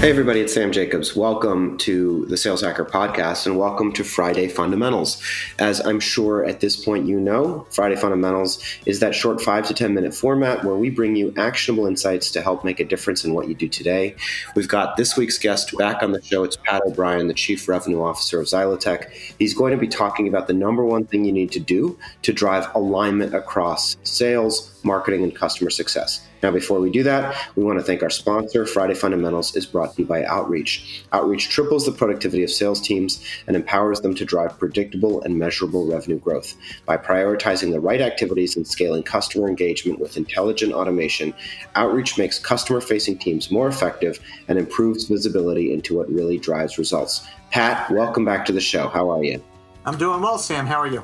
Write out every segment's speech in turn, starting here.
Hey, everybody, it's Sam Jacobs. Welcome to the Sales Hacker Podcast and welcome to Friday Fundamentals. As I'm sure at this point you know, Friday Fundamentals is that short five to 10 minute format where we bring you actionable insights to help make a difference in what you do today. We've got this week's guest back on the show. It's Pat O'Brien, the Chief Revenue Officer of Zylotech. He's going to be talking about the number one thing you need to do to drive alignment across sales, marketing, and customer success. Now, before we do that, we want to thank our sponsor. Friday Fundamentals is brought to you by Outreach. Outreach triples the productivity of sales teams and empowers them to drive predictable and measurable revenue growth. By prioritizing the right activities and scaling customer engagement with intelligent automation, Outreach makes customer facing teams more effective and improves visibility into what really drives results. Pat, welcome back to the show. How are you? I'm doing well, Sam. How are you?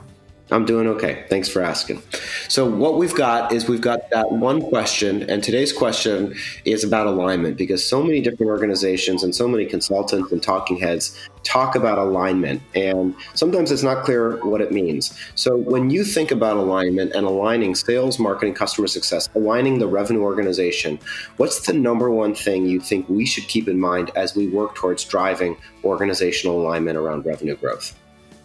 I'm doing okay. Thanks for asking. So, what we've got is we've got that one question, and today's question is about alignment because so many different organizations and so many consultants and talking heads talk about alignment, and sometimes it's not clear what it means. So, when you think about alignment and aligning sales, marketing, customer success, aligning the revenue organization, what's the number one thing you think we should keep in mind as we work towards driving organizational alignment around revenue growth?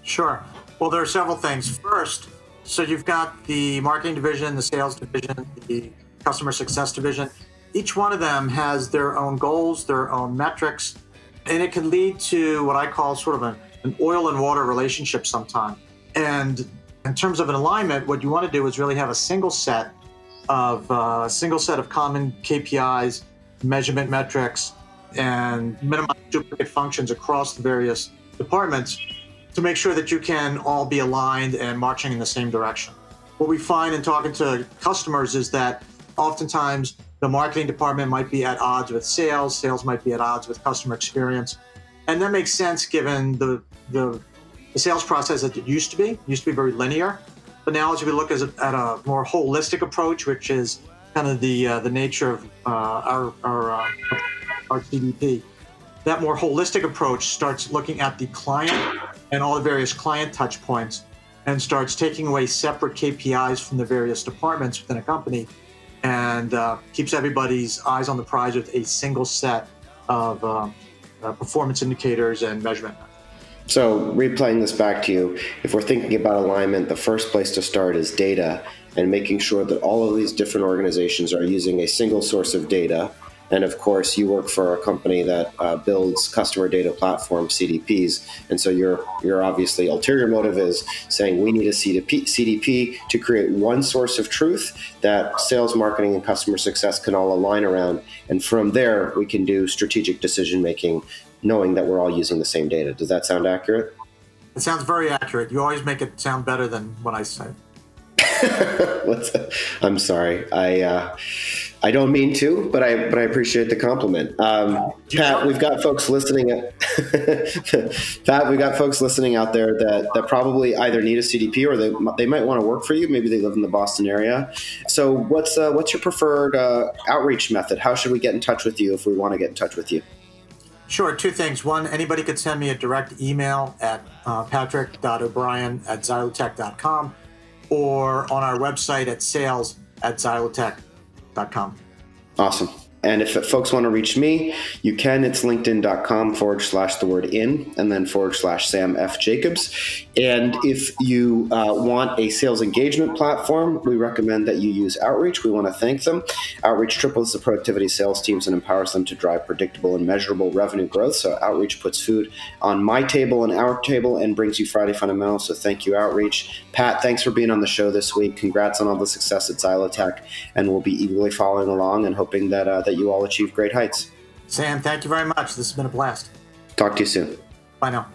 Sure. Well, there are several things. First, so you've got the marketing division, the sales division, the customer success division. Each one of them has their own goals, their own metrics, and it can lead to what I call sort of an oil and water relationship sometime. And in terms of an alignment, what you want to do is really have a single set of uh, single set of common KPIs, measurement metrics, and minimize duplicate functions across the various departments to make sure that you can all be aligned and marching in the same direction. What we find in talking to customers is that oftentimes the marketing department might be at odds with sales, sales might be at odds with customer experience. And that makes sense given the, the, the sales process that it used to be. It used to be very linear. But now, as we look at a more holistic approach, which is kind of the, uh, the nature of uh, our, our, uh, our CDP, that more holistic approach starts looking at the client and all the various client touch points and starts taking away separate KPIs from the various departments within a company and uh, keeps everybody's eyes on the prize with a single set of uh, uh, performance indicators and measurement. So, replaying this back to you, if we're thinking about alignment, the first place to start is data and making sure that all of these different organizations are using a single source of data and of course, you work for a company that uh, builds customer data platform CDPs, and so your your obviously ulterior motive is saying we need a CDP, CDP to create one source of truth that sales, marketing, and customer success can all align around, and from there we can do strategic decision making, knowing that we're all using the same data. Does that sound accurate? It sounds very accurate. You always make it sound better than what I say. I'm sorry. I. Uh, I don't mean to, but I but I appreciate the compliment. Um, Pat, we've got folks listening. Pat, we've got folks listening out there that, that probably either need a CDP or they they might want to work for you. Maybe they live in the Boston area. So, what's uh, what's your preferred uh, outreach method? How should we get in touch with you if we want to get in touch with you? Sure, two things. One, anybody could send me a direct email at uh, patrick.o'brien at zylotech.com or on our website at sales at zylotech.com Awesome. And if folks want to reach me, you can. It's linkedin.com forward slash the word in and then forward slash Sam F. Jacobs. And if you uh, want a sales engagement platform, we recommend that you use Outreach. We want to thank them. Outreach triples the productivity sales teams and empowers them to drive predictable and measurable revenue growth. So Outreach puts food on my table and our table and brings you Friday Fundamentals. So thank you, Outreach. Pat, thanks for being on the show this week. Congrats on all the success at Zylotech. And we'll be eagerly following along and hoping that, uh, that you all achieve great heights. Sam, thank you very much. This has been a blast. Talk to you soon. Bye now.